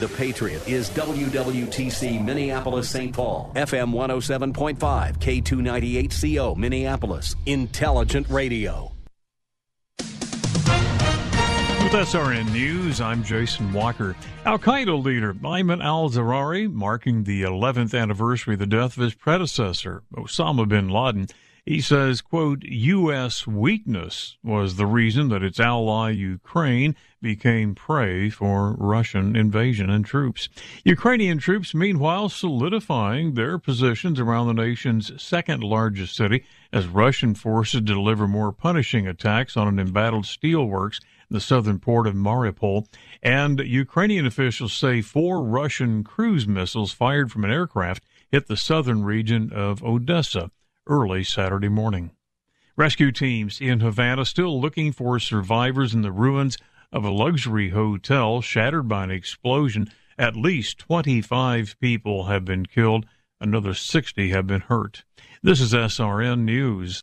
The Patriot is WWTC Minneapolis St. Paul, FM 107.5, K298CO Minneapolis, Intelligent Radio. With SRN News, I'm Jason Walker. Al Qaeda leader Ayman al Zawahiri marking the 11th anniversary of the death of his predecessor, Osama bin Laden. He says, quote, U.S. weakness was the reason that its ally Ukraine became prey for Russian invasion and troops. Ukrainian troops, meanwhile, solidifying their positions around the nation's second largest city as Russian forces deliver more punishing attacks on an embattled steelworks in the southern port of Mariupol. And Ukrainian officials say four Russian cruise missiles fired from an aircraft hit the southern region of Odessa early Saturday morning. Rescue teams in Havana still looking for survivors in the ruins of a luxury hotel shattered by an explosion. At least 25 people have been killed, another 60 have been hurt. This is SRN News.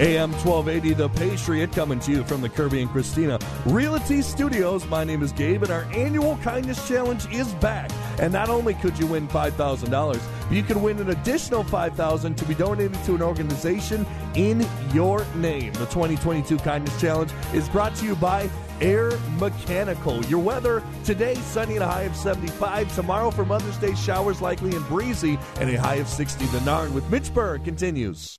AM 1280, The Patriot, coming to you from the Kirby and Christina Realty Studios. My name is Gabe, and our annual Kindness Challenge is back. And not only could you win $5,000, you can win an additional $5,000 to be donated to an organization in your name. The 2022 Kindness Challenge is brought to you by Air Mechanical. Your weather today sunny and a high of 75. Tomorrow for Mother's Day showers likely and breezy and a high of 60. The Narn with Mitch Berg continues.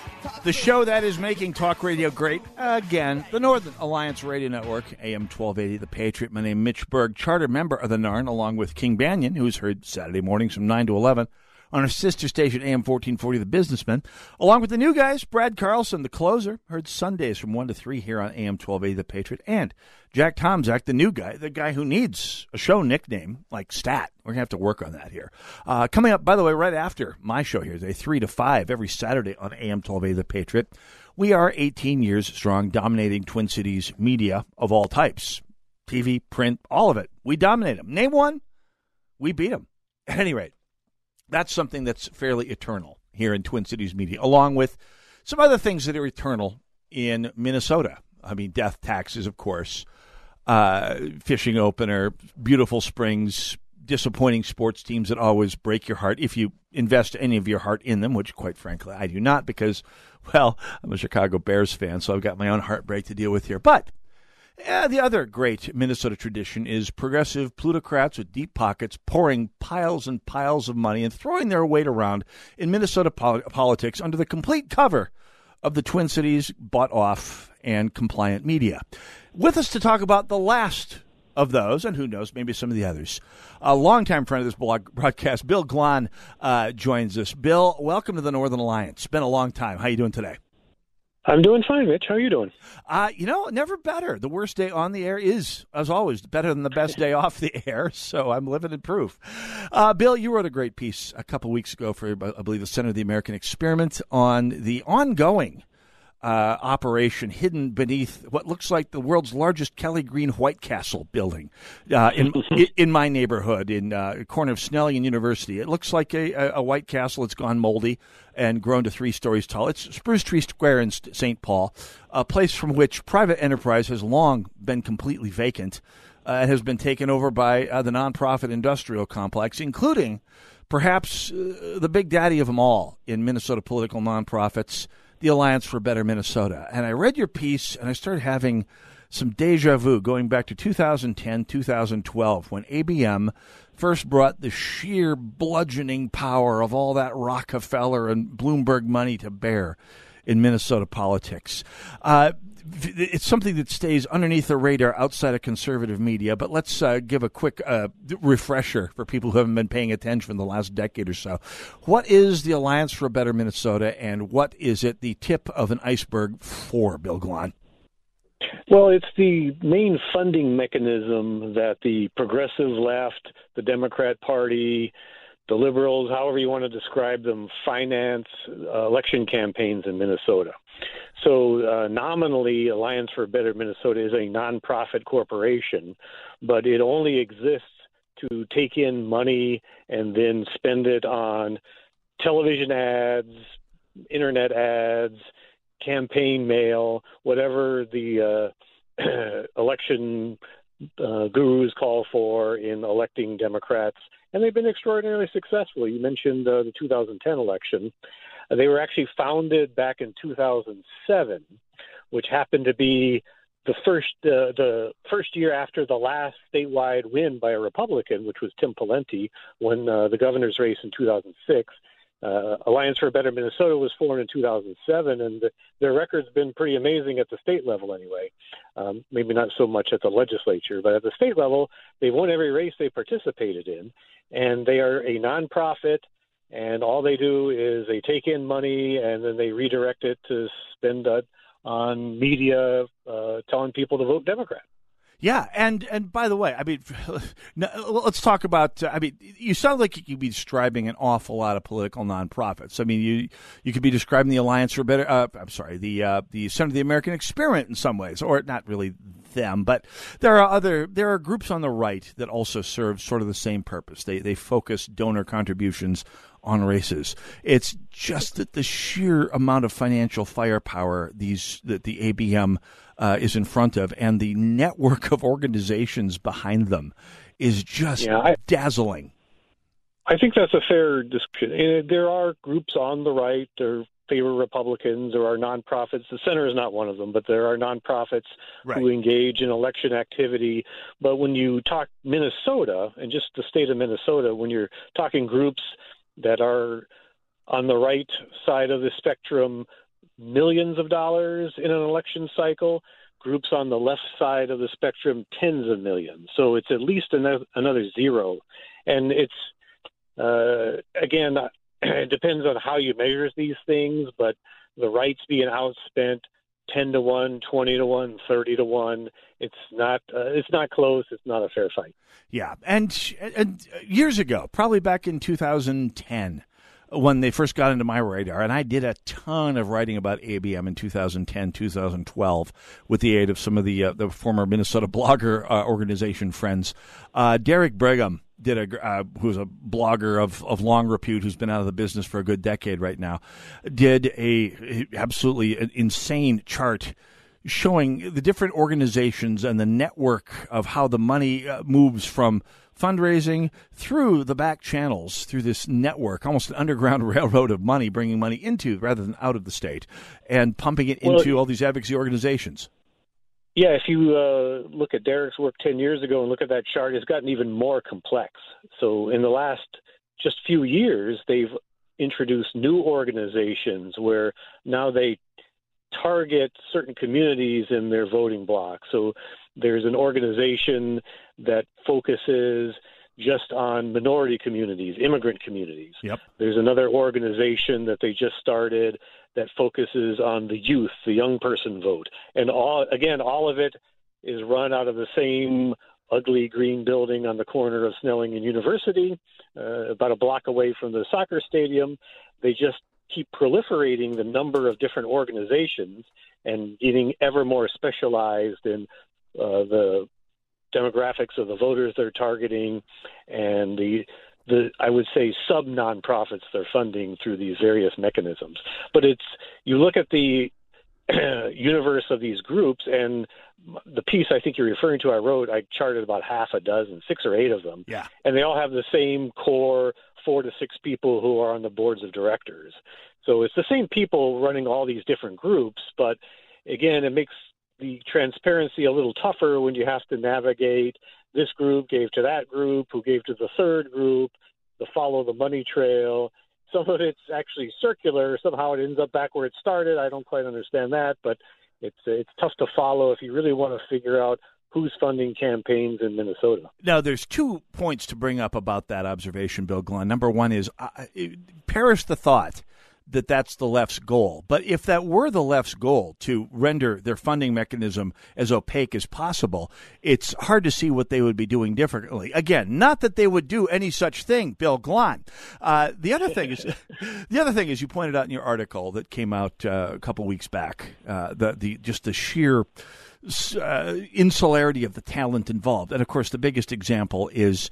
The show that is making talk radio great again, the Northern Alliance Radio Network, AM 1280, The Patriot. My name is Mitch Berg, charter member of the NARN, along with King Banaian, who's heard Saturday mornings from 9 to 11 on our sister station, AM 1440, The Businessman, along with the new guys, Brad Carlson, the closer, heard Sundays from 1 to 3 here on AM 1280, The Patriot, and Jack Tomczak, the new guy, the guy who needs a show nickname like Stat. We're going to have to work on that here. Uh, coming up, by the way, right after my show here, day 3 to 5 every Saturday on AM 1280, The Patriot, we are 18 years strong, dominating Twin Cities media of all types TV, print, all of it. We dominate them. Name one, we beat them. At any rate, that's something that's fairly eternal here in Twin Cities media, along with some other things that are eternal in Minnesota. I mean, death taxes, of course, uh, fishing opener, beautiful springs, disappointing sports teams that always break your heart if you invest any of your heart in them, which, quite frankly, I do not because, well, I'm a Chicago Bears fan, so I've got my own heartbreak to deal with here. But yeah, the other great Minnesota tradition is progressive plutocrats with deep pockets pouring piles and piles of money and throwing their weight around in Minnesota pol- politics under the complete cover of the Twin Cities bought off and compliant media. With us to talk about the last of those, and who knows, maybe some of the others. A longtime friend of this blog broadcast, Bill Glahn, uh, joins us. Bill, welcome to the Northern Alliance. It's been a long time. How are you doing today? I'm doing fine, Mitch. How are you doing? Uh, you know, never better. The worst day on the air is, as always, better than the best day off the air. So I'm living in proof. Uh, Bill, you wrote a great piece a couple weeks ago for, I believe, the Center of the American Experiment on the ongoing uh, operation hidden beneath what looks like the world's largest Kelly Green White Castle building uh, in in my neighborhood in uh, corner of Snelling and University. It looks like a, a, White Castle. It's gone moldy and grown to three stories tall. It's Spruce Tree Square in St. Paul, a place from which private enterprise has long been completely vacant uh, and has been taken over by uh, the nonprofit industrial complex, including perhaps uh, the big daddy of them all in Minnesota political nonprofits the Alliance for Better Minnesota. And I read your piece and I started having some deja vu going back to 2010, 2012, when ABM first brought the sheer bludgeoning power of all that Rockefeller and Bloomberg money to bear in Minnesota politics. Uh, it's something that stays underneath the radar outside of conservative media. But let's uh, give a quick uh, refresher for people who haven't been paying attention in the last decade or so. What is the Alliance for a Better Minnesota, and what is it the tip of an iceberg for, Bill Glahn? Well, it's the main funding mechanism that the progressive left, the Democrat Party, the liberals, however you want to describe them, finance uh, election campaigns in Minnesota. So uh, nominally, Alliance for Better Minnesota is a nonprofit corporation, but it only exists to take in money and then spend it on television ads, internet ads, campaign mail, whatever the uh, election uh, gurus call for in electing Democrats. And they've been extraordinarily successful. You mentioned uh, the 2010 election. They were actually founded back in 2007, which happened to be the first uh, the first year after the last statewide win by a Republican, which was Tim Pawlenty, when uh, the governor's race in 2006. Uh, Alliance for a Better Minnesota was formed in 2007, and the, their record's been pretty amazing at the state level, anyway. Um, maybe not so much at the legislature, but at the state level, they've won every race they participated in, and they are a nonprofit and all they do is they take in money and then they redirect it to spend it on media uh, telling people to vote Democrat. Yeah, and and by the way, I mean, let's talk about. I mean, you sound like you could be describing an awful lot of political nonprofits. I mean, you you could be describing the Alliance for Better. Uh, I'm sorry, the uh, the Center of the American Experiment in some ways, or not really them, but there are other there are groups on the right that also serve sort of the same purpose. They they focus donor contributions on races. It's just that the sheer amount of financial firepower these that the ABM uh, is in front of, and the network of organizations behind them, is just yeah, I, dazzling. I think that's a fair description. There are groups on the right. There favor Republicans. There are nonprofits. The center is not one of them, but there are nonprofits right. who engage in election activity. But when you talk Minnesota and just the state of Minnesota, when you're talking groups that are on the right side of the spectrum millions of dollars in an election cycle, groups on the left side of the spectrum tens of millions. So it's at least another zero. And it's, uh, again, it depends on how you measure these things, but the right's being outspent 10 to 1, 20 to 1, 30 to 1. It's not uh, it's not close, it's not a fair fight. Yeah. And and years ago, probably back in 2010, when they first got into my radar, and I did a ton of writing about ABM in 2010, 2012, with the aid of some of the uh, the former Minnesota blogger uh, organization friends. Uh, Derek Brigham did a uh, who's a blogger of, of long repute who's been out of the business for a good decade right now did a absolutely insane chart showing the different organizations and the network of how the money uh, moves from fundraising through the back channels through this network almost an underground railroad of money bringing money into rather than out of the state and pumping it into all these advocacy organizations yeah, if you uh, look at Derek's work 10 years ago and look at that chart, it's gotten even more complex. So, in the last just few years, they've introduced new organizations where now they target certain communities in their voting block. So, there's an organization that focuses just on minority communities, immigrant communities. Yep. There's another organization that they just started that focuses on the youth, the young person vote. And all again, all of it is run out of the same ugly green building on the corner of Snelling and University, uh, about a block away from the soccer stadium. They just keep proliferating the number of different organizations and getting ever more specialized in uh, the demographics of the voters they're targeting and the the I would say sub nonprofits they're funding through these various mechanisms. But it's you look at the universe of these groups and the piece I think you're referring to I wrote I charted about half a dozen, six or eight of them. Yeah. And they all have the same core four to six people who are on the boards of directors. So it's the same people running all these different groups, but again, it makes the transparency a little tougher when you have to navigate this group gave to that group, who gave to the third group, the follow the money trail. Some of it's actually circular. Somehow it ends up back where it started. I don't quite understand that, but it's it's tough to follow if you really want to figure out who's funding campaigns in Minnesota. Now, there's two points to bring up about that observation, Bill Glahn. Number one is uh, perish the thought that that's the left's goal. But if that were the left's goal to render their funding mechanism as opaque as possible, it's hard to see what they would be doing differently. Again, not that they would do any such thing, Bill Glahn. Uh, the other thing is, the other thing is, you pointed out in your article that came out uh, a couple weeks back, uh, the the just the sheer. Uh, insularity of the talent involved, and of course, the biggest example is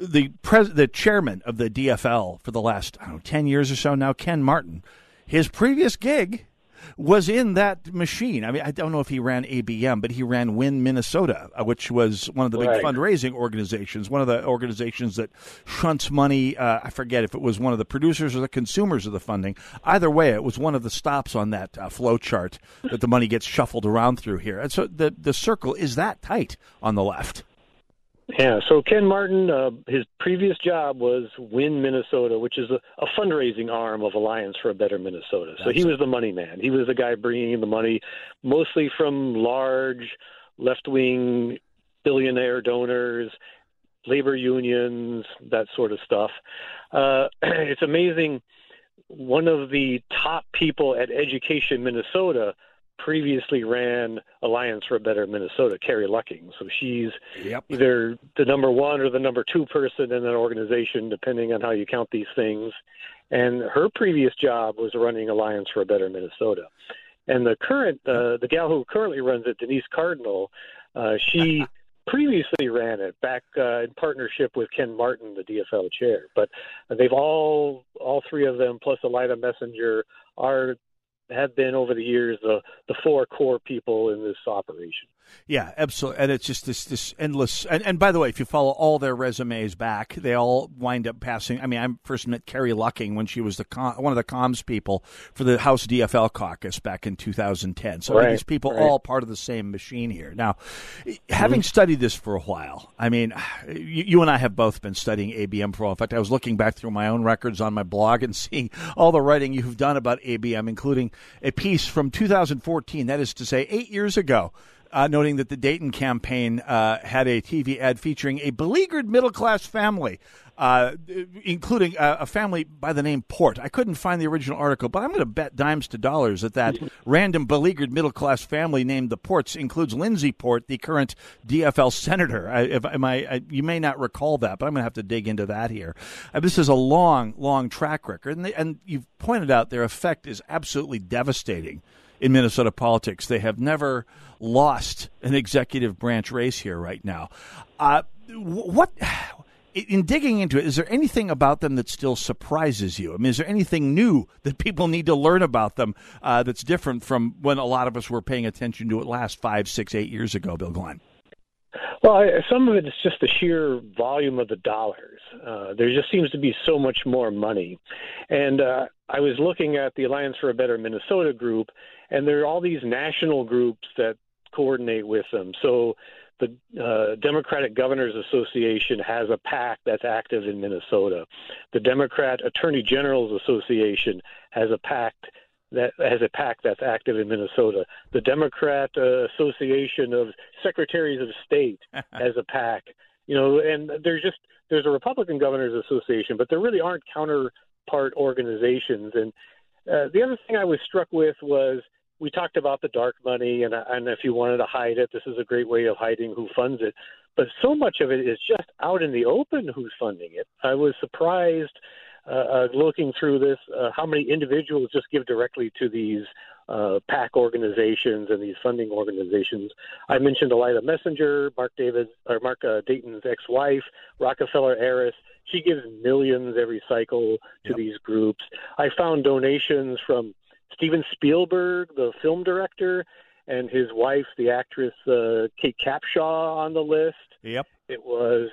the pres- the chairman of the DFL for the last I don't know, 10 years or so now, Ken Martin, his previous gig was in that machine. I mean, I don't know if he ran ABM, but he ran Win Minnesota, uh, which was one of the big fundraising organizations, one of the organizations that shunts money. Uh, I forget if it was one of the producers or the consumers of the funding. Either way, it was one of the stops on that uh, flow chart that the money gets shuffled around through here. And so the, the circle is that tight on the left. Yeah, so Ken Martin, uh, his previous job was Win Minnesota, which is a, a fundraising arm of Alliance for a Better Minnesota. So he was the money man. He was the guy bringing in the money, mostly from large left wing billionaire donors, labor unions, that sort of stuff. Uh, it's amazing. One of the top people at Education Minnesota previously ran Alliance for a Better Minnesota, Carrie Lucking. So she's yep. either the number one or the number two person in an organization, depending on how you count these things. And her previous job was running Alliance for a Better Minnesota. And the current, uh, the gal who currently runs it, Denise Cardinal, uh, she previously ran it back uh, in partnership with Ken Martin, the DFL chair. But they've all, all three of them, plus Alida Messinger, are have been over the years the the four core people in this operation. Yeah, absolutely. And it's just this this endless. And, and by the way, if you follow all their resumes back, they all wind up passing. I mean, I first met Carrie Lucking when she was the com, one of the comms people for the House DFL caucus back in 2010. So right, these people right. all part of the same machine here. Now, having mm-hmm. studied this for a while, I mean, you, you, and I have both been studying ABM for a while. In fact, I was looking back through my own records on my blog and seeing all the writing you've done about ABM, including a piece from 2014. That is to say, eight years ago uh, noting that the Dayton campaign uh, had a TV ad featuring a beleaguered middle class family, uh, including a, a, family by the name Port. I couldn't find the original article, but I'm going to bet dimes to dollars that that random beleaguered middle class family named the Ports includes Lindsey Port, the current DFL senator. I, if, am I, I, you may not recall that, but I'm going to have to dig into that here. Uh, this is a long, long track record, and, they, and you've pointed out their effect is absolutely devastating in Minnesota politics. They have never lost an executive branch race here right now. Uh, what in digging into it, is there anything about them that still surprises you? I mean, is there anything new that people need to learn about them uh, that's different from when a lot of us were paying attention to it last five, six, eight years ago, Bill Glahn? Well, I, some of it is just the sheer volume of the dollars. Uh, there just seems to be so much more money. And uh, I was looking at the Alliance for a Better Minnesota group, and there are all these national groups that coordinate with them. So the uh, Democratic Governors Association has a PAC that's active in Minnesota. The Democrat Attorney Generals Association has a PAC that has a PAC that's active in Minnesota. The Democrat uh, Association of Secretaries of State has a PAC. You know, and there's just there's a Republican Governors Association, but there really aren't counterpart organizations. And uh, the other thing I was struck with was we talked about the dark money, and, and if you wanted to hide it, this is a great way of hiding who funds it. But so much of it is just out in the open who's funding it. I was surprised uh, looking through this, uh, how many individuals just give directly to these uh, PAC organizations and these funding organizations. I mentioned Alida Messinger, Mark David or Mark uh, Dayton's ex-wife, Rockefeller heiress. She gives millions every cycle to yep. these groups. I found donations from Steven Spielberg, the film director, and his wife, the actress uh, Kate Capshaw, on the list. Yep. It was,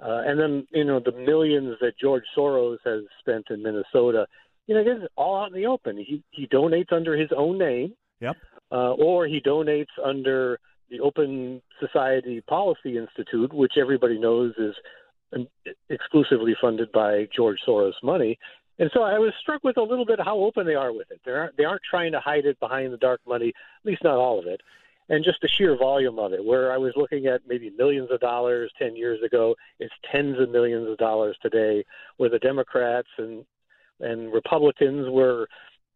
uh, and then you know the millions that George Soros has spent in Minnesota you know, it is all out in the open. He he donates under his own name. Yep. Uh, or he donates under the Open Society Policy Institute, which everybody knows is exclusively funded by George Soros money. And so I was struck with a little bit how open they are with it. They aren't they aren't trying to hide it behind the dark money, at least not all of it. And just the sheer volume of it, where I was looking at maybe millions of dollars 10 years ago, it's tens of millions of dollars today, where the Democrats and and Republicans were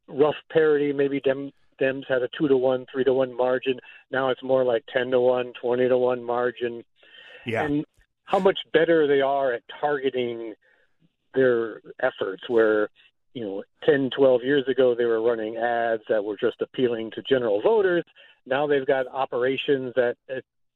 rough parity. Maybe Dem, Dems had a two to one, three to one margin. Now it's more like ten to one, twenty to one margin. Yeah. And how much better they are at targeting their efforts where you know 10 12 years ago they were running ads that were just appealing to general voters. Now they've got operations that,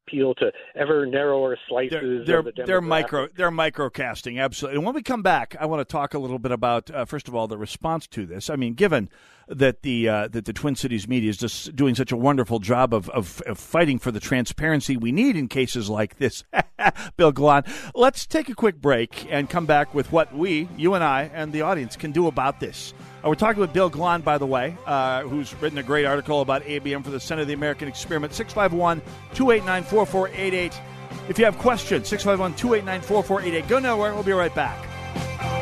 appeal to ever narrower slices they're, they're, the they're micro they're microcasting absolutely. And when we come back i want to talk a little bit about uh, first of all the response to this. I mean given that the uh, that the twin cities media is just doing such a wonderful job of, of, of fighting for the transparency we need in cases like this bill Glahn. let's take a quick break and come back with what we you and i and the audience can do about this uh, we're talking with Bill Glahn, by the way, uh, who's written a great article about ABM for the Center of the American Experiment. 651 289 4488. If you have questions, 651 289 4488. Go nowhere. We'll be right back.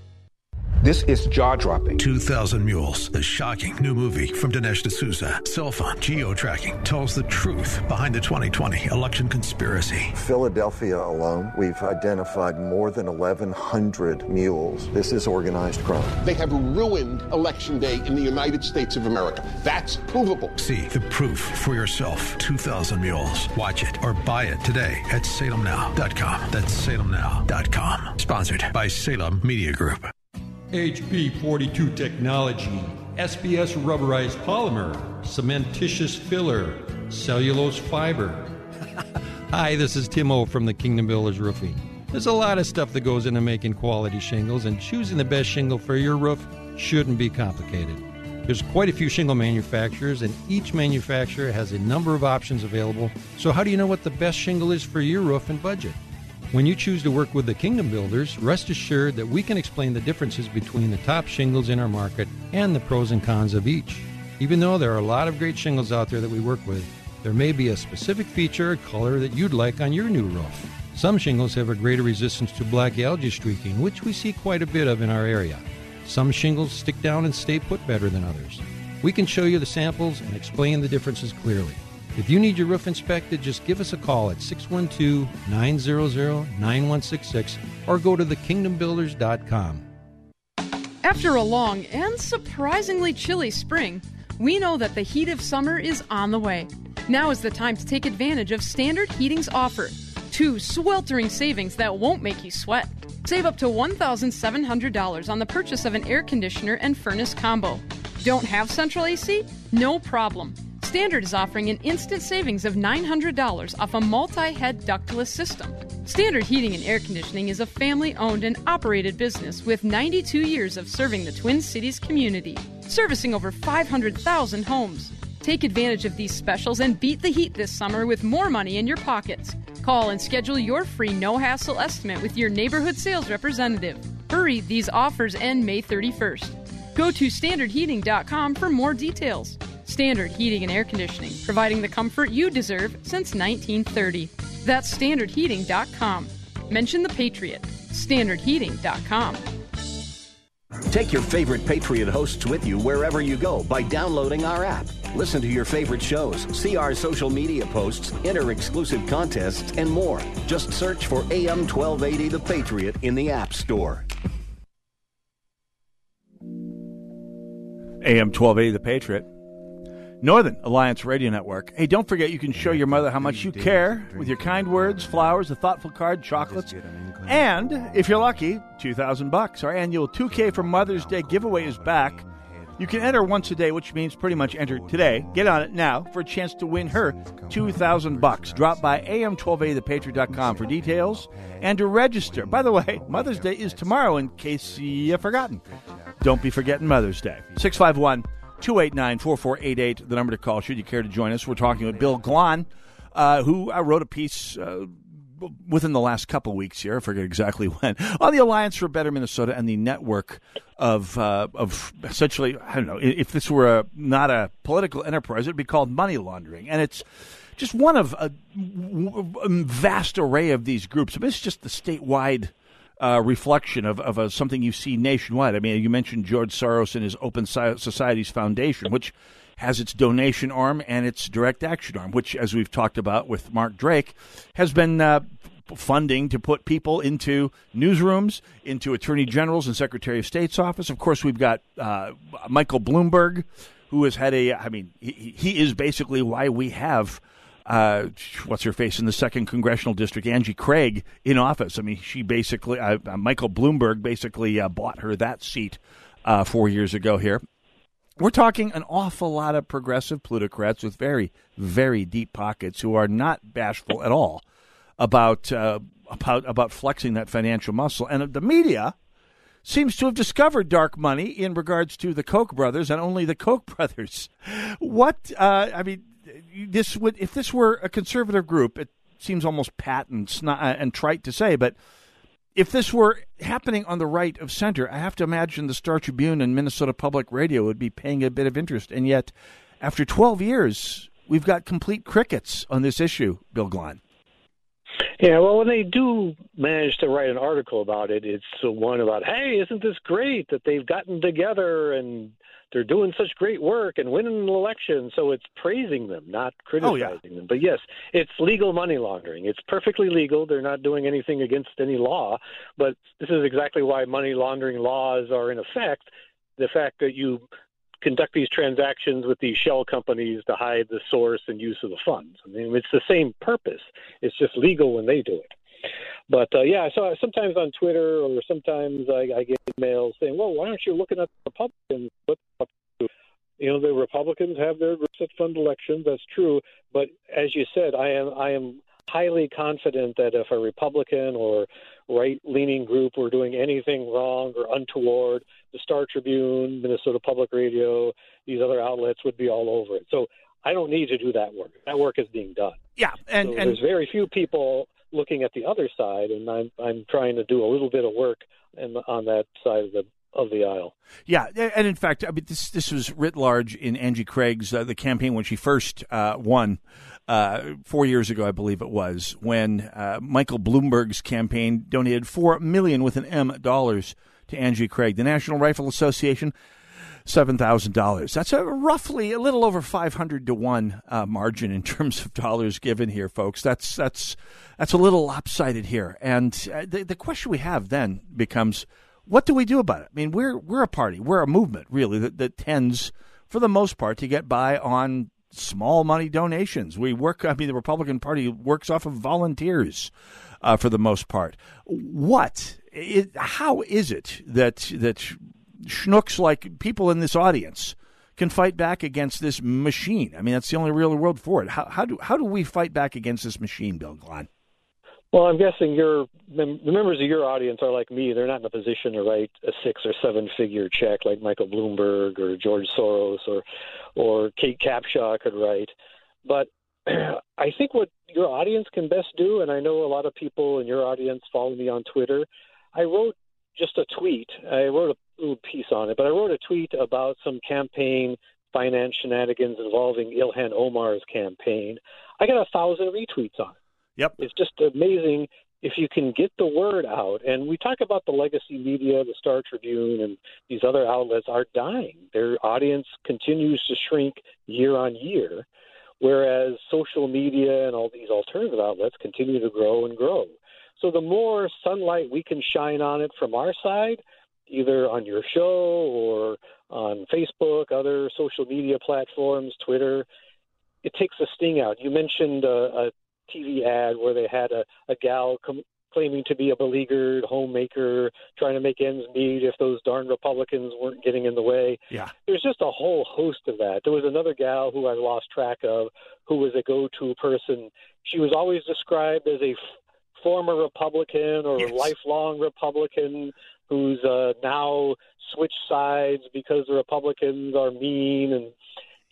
This is jaw dropping. 2,000 Mules, the shocking new movie from Dinesh D'Souza. Cell phone geo tracking tells the truth behind the 2020 election conspiracy. Philadelphia alone, we've identified more than 1,100 mules. This is organized crime. They have ruined Election Day in the United States of America. That's provable. See the proof for yourself. 2,000 Mules. Watch it or buy it today at salemnow.com. That's salemnow.com. Sponsored by Salem Media Group. HP42 technology, SBS rubberized polymer, cementitious filler, cellulose fiber. Hi, this is Tim O from the Kingdom Builders Roofing. There's a lot of stuff that goes into making quality shingles, and choosing the best shingle for your roof shouldn't be complicated. There's quite a few shingle manufacturers, and each manufacturer has a number of options available. So, how do you know what the best shingle is for your roof and budget? When you choose to work with the Kingdom Builders, rest assured that we can explain the differences between the top shingles in our market and the pros and cons of each. Even though there are a lot of great shingles out there that we work with, there may be a specific feature or color that you'd like on your new roof. Some shingles have a greater resistance to black algae streaking, which we see quite a bit of in our area. Some shingles stick down and stay put better than others. We can show you the samples and explain the differences clearly. If you need your roof inspected, just give us a call at 612 900 9166 or go to thekingdombuilders.com. After a long and surprisingly chilly spring, we know that the heat of summer is on the way. Now is the time to take advantage of Standard Heating's offer two sweltering savings that won't make you sweat. Save up to $1,700 on the purchase of an air conditioner and furnace combo. Don't have central AC? No problem. Standard is offering an instant savings of $900 off a multi head ductless system. Standard Heating and Air Conditioning is a family owned and operated business with 92 years of serving the Twin Cities community, servicing over 500,000 homes. Take advantage of these specials and beat the heat this summer with more money in your pockets. Call and schedule your free no hassle estimate with your neighborhood sales representative. Hurry, these offers end May 31st. Go to standardheating.com for more details. Standard Heating and Air Conditioning, providing the comfort you deserve since 1930. That's standardheating.com. Mention the Patriot. Standardheating.com. Take your favorite Patriot hosts with you wherever you go by downloading our app. Listen to your favorite shows, see our social media posts, enter exclusive contests, and more. Just search for AM 1280 The Patriot in the App Store. AM 1280 The Patriot. Northern Alliance Radio Network. Hey, don't forget you can show your mother how much you care with your kind words, flowers, a thoughtful card, chocolates, and if you're lucky, 2000 bucks. Our annual 2K for Mother's Day giveaway is back. You can enter once a day, which means pretty much enter today. Get on it now for a chance to win her 2000 bucks. Drop by am1280thepatriot.com for details and to register. By the way, Mother's Day is tomorrow in case you've forgotten. Don't be forgetting Mother's Day. 651 289 4488, the number to call should you care to join us. We're talking with Bill Glahn, uh, who uh, wrote a piece uh, within the last couple weeks here, I forget exactly when, on the Alliance for Better Minnesota and the network of uh, of essentially, I don't know, if this were a, not a political enterprise, it'd be called money laundering. And it's just one of a, a vast array of these groups. I mean, it's just the statewide uh, reflection of, of a, something you see nationwide. I mean, you mentioned George Soros and his Open Societies Foundation, which has its donation arm and its direct action arm, which, as we've talked about with Mark Drake, has been uh, funding to put people into newsrooms, into attorney generals and secretary of state's office. Of course, we've got uh, Michael Bloomberg, who has had a, I mean, he, he is basically why we have uh, what's her face in the second congressional district, Angie Craig, in office. I mean, she basically, uh, uh, Michael Bloomberg basically uh, bought her that seat uh, four years ago here. We're talking an awful lot of progressive plutocrats with very, very deep pockets who are not bashful at all about uh, about about flexing that financial muscle. And the media seems to have discovered dark money in regards to the Koch brothers and only the Koch brothers. What I mean, this would if this were a conservative group, it seems almost pat and, snot, uh, and trite to say, but if this were happening on the right of center, I have to imagine the Star Tribune and Minnesota Public Radio would be paying a bit of interest. And yet, after 12 years, we've got complete crickets on this issue, Bill Glahn. Yeah, well, when they do manage to write an article about it, it's one about, hey, isn't this great that they've gotten together and they're doing such great work and winning an election. So it's praising them, not criticizing oh, yeah. them. But yes, it's legal money laundering. It's perfectly legal. They're not doing anything against any law. But this is exactly why money laundering laws are in effect. The fact that you conduct these transactions with these shell companies to hide the source and use of the funds. I mean, it's the same purpose. It's just legal when they do it. But uh, yeah, so sometimes on Twitter or sometimes I, I get emails saying, "Well, why aren't you looking at the Republicans? What you know, the Republicans have their groups that fund elections. That's true, but as you said, I am I am highly confident that if a Republican or right-leaning group were doing anything wrong or untoward, the Star Tribune, Minnesota Public Radio, these other outlets would be all over it. So I don't need to do that work. That work is being done. Yeah, and, so and there's very few people looking at the other side, and I'm I'm trying to do a little bit of work in, on that side of the of the aisle. Yeah, and in fact, I mean, this this was writ large in Angie Craig's uh, the campaign when she first uh, won. Uh, four years ago, I believe it was, when uh, Michael Bloomberg's campaign donated four million with an M dollars to Angie Craig. The National Rifle Association seven thousand dollars. That's a roughly a little over five hundred to one uh, margin in terms of dollars given here, folks. That's that's that's a little lopsided here. And uh, the the question we have then becomes, what do we do about it? I mean, we're we're a party, we're a movement, really, that, that tends, for the most part, to get by on small money donations. We work. I mean, the Republican Party works off of volunteers. Uh, for the most part, what? It, how is it that that schnooks like people in this audience can fight back against this machine. I mean, that's the only real world for it. How, how do how do we fight back against this machine, Bill Glahn? Well, I'm guessing your the members of your audience are like me. They're not in a position to write a six or seven figure check like Michael Bloomberg or George Soros or or Kate Capshaw could write. But I think what your audience can best do, and I know a lot of people in your audience follow me on Twitter. I wrote just a tweet. I wrote a little piece on it, but I wrote a tweet about some campaign finance shenanigans involving Ilhan Omar's campaign. I got a thousand retweets on it. Yep. It's just amazing if you can get the word out, and we talk about the legacy media, the Star Tribune, and these other outlets are dying. Their audience continues to shrink year on year, whereas social media and all these alternative outlets continue to grow and grow. So the more sunlight we can shine on it from our side, either on your show or on Facebook, other social media platforms, Twitter, it takes the sting out. You mentioned a, a TV ad where they had a, a gal com- claiming to be a beleaguered homemaker, trying to make ends meet if those darn Republicans weren't getting in the way. Yeah. There's just a whole host of that. There was another gal who I lost track of who was a go to person. She was always described as a former Republican or Yes. lifelong Republican who's uh, now switched sides because the Republicans are mean and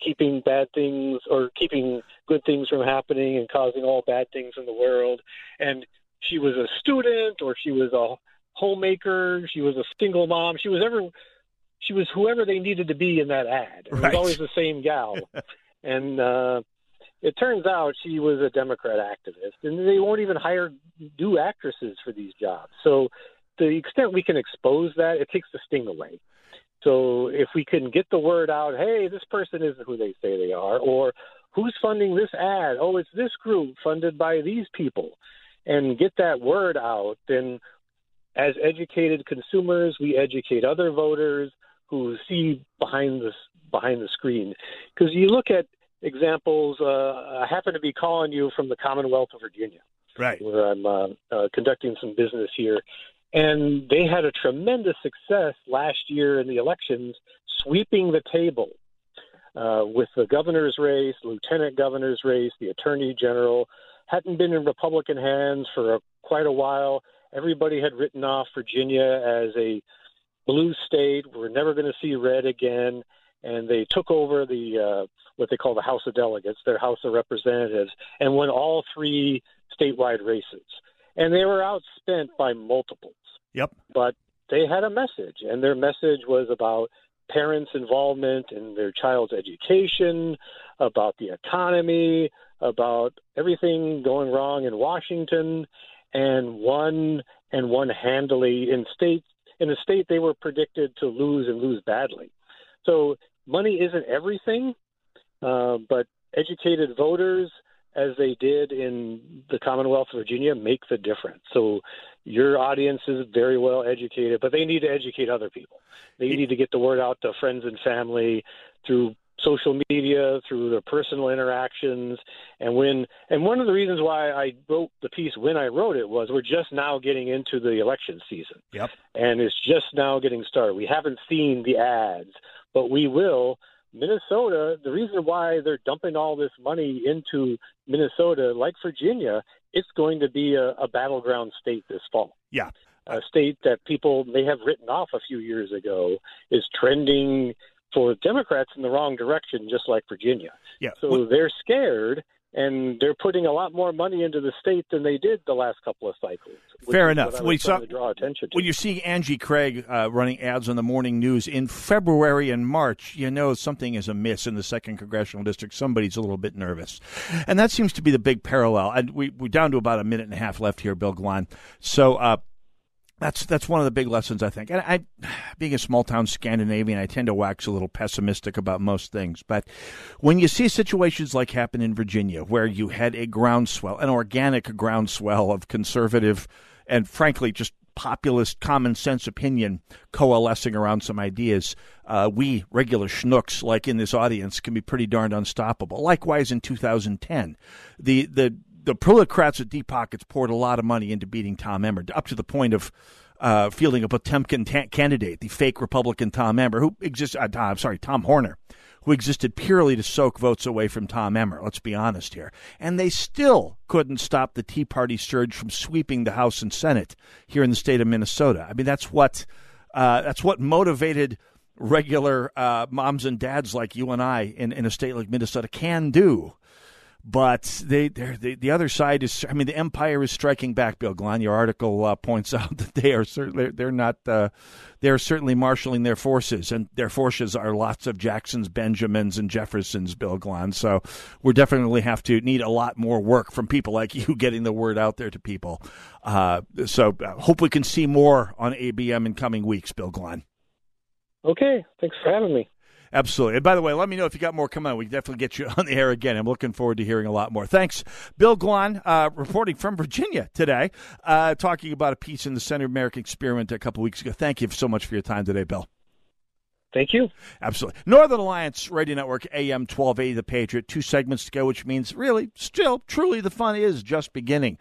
keeping bad things or keeping good things from happening and causing all bad things in the world. And she was a student or she was a homemaker, she was a single mom, she was ever she was whoever they needed to be in that ad. It Right. was always the same gal. and uh it turns out she was a Democrat activist, and they won't even hire new actresses for these jobs. So, the extent we can expose that, it takes the sting away. So, if we can get the word out, hey, this person isn't who they say they are, or who's funding this ad? Oh, it's this group funded by these people, and get that word out, then as educated consumers, we educate other voters who see behind the behind the screen. Because you look at examples. Uh, I happen to be calling you from the Commonwealth of Virginia, right, where I'm uh, uh, conducting some business here, and they had a tremendous success last year in the elections, sweeping the table uh, with the governor's race, lieutenant governor's race, the attorney general. Hadn't been in Republican hands for a, quite a while. Everybody had written off Virginia as a blue state. We're never going to see red again. And they took over the uh, what they call the House of Delegates, their House of Representatives, and won all three statewide races. And they were outspent by multiples. Yep. But they had a message, and their message was about parents' involvement in their child's education, about the economy, about everything going wrong in Washington, and won and won handily in states in a state they were predicted to lose and lose badly. So money isn't everything, uh, but educated voters, as they did in the Commonwealth of Virginia, make the difference. So your audience is very well educated, but they need to educate other people. They need to get the word out to friends and family through social media, through their personal interactions, and when and one of the reasons why I wrote the piece when I wrote it was we're just now getting into the election season Yep. and it's just now getting started. We haven't seen the ads, but we will. Minnesota, the reason why they're dumping all this money into Minnesota, like Virginia, it's going to be a, a battleground state this fall. Yeah. A state that people may have written off a few years ago is trending for Democrats in the wrong direction, just like Virginia. Yeah. So they're scared, and they're putting a lot more money into the state than they did the last couple of cycles. Fair enough. We saw draw attention to. when you see Angie Craig uh, running ads on the morning news in February and March, you know something is amiss in the second congressional district. Somebody's a little bit nervous, and that seems to be the big parallel. And we we're down to about a minute and a half left here, Bill Glahn. So. Uh, that's that's one of the big lessons I think. And I, being a small town Scandinavian, I tend to wax a little pessimistic about most things. But when you see situations like happen in Virginia, where you had a groundswell, an organic groundswell of conservative and frankly just populist common sense opinion coalescing around some ideas, uh, we regular schnooks like in this audience can be pretty darned unstoppable. Likewise, in 2010, the the the plutocrats at Deep Pockets poured a lot of money into beating Tom Emmer, up to the point of uh, fielding a Potemkin ta- candidate, the fake Republican Tom Emmer, who exists. Uh, I'm sorry, Tom Horner, who existed purely to soak votes away from Tom Emmer. Let's be honest here, and they still couldn't stop the Tea Party surge from sweeping the House and Senate here in the state of Minnesota. I mean, that's what uh, that's what motivated regular uh, moms and dads like you and I in, in a state like Minnesota can do. But they, they the other side is. I mean, the empire is striking back. Bill Glahn, your article uh, points out that they are certainly they're not uh, they're certainly marshaling their forces, and their forces are lots of Jacksons, Benjamins, and Jeffersons. Bill Glahn, so we definitely have to need a lot more work from people like you getting the word out there to people. Uh, so uh, hope we can see more on ABM in coming weeks. Bill Glahn. Okay, thanks for having me. Absolutely. And by the way, let me know if you got more coming on. We definitely get you on the air again. I'm looking forward to hearing a lot more. Thanks. Bill Glahn, uh, reporting from Virginia today, uh, talking about a piece in the Center American Experiment a couple weeks ago. Thank you so much for your time today, Bill. Thank you. Absolutely. Northern Alliance Radio Network, AM 1280, The Patriot. Two segments to go, which means really, still, truly, the fun is just beginning.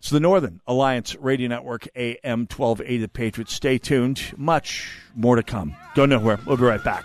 So the Northern Alliance Radio Network, AM 1280, The Patriot. Stay tuned. Much more to come. Go nowhere. We'll be right back.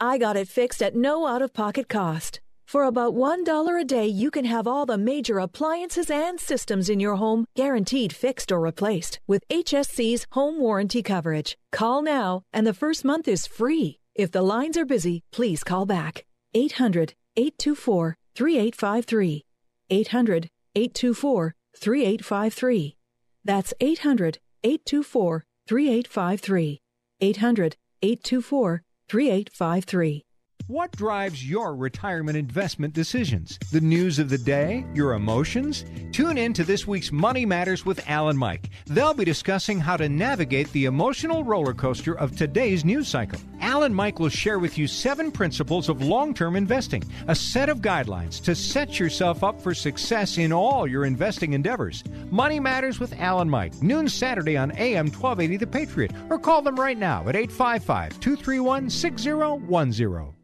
I got it fixed at no out of pocket cost. For about $1 a day, you can have all the major appliances and systems in your home guaranteed fixed or replaced with HSC's home warranty coverage. Call now, and the first month is free. If the lines are busy, please call back. 800 824 3853. 800 824 3853. That's 800 824 3853. 800 824 3853. What drives your retirement investment decisions? The news of the day? Your emotions? Tune in to this week's Money Matters with Alan Mike. They'll be discussing how to navigate the emotional roller coaster of today's news cycle. Alan Mike will share with you seven principles of long term investing, a set of guidelines to set yourself up for success in all your investing endeavors. Money Matters with Alan Mike, noon Saturday on AM 1280 The Patriot, or call them right now at 855 231 6010.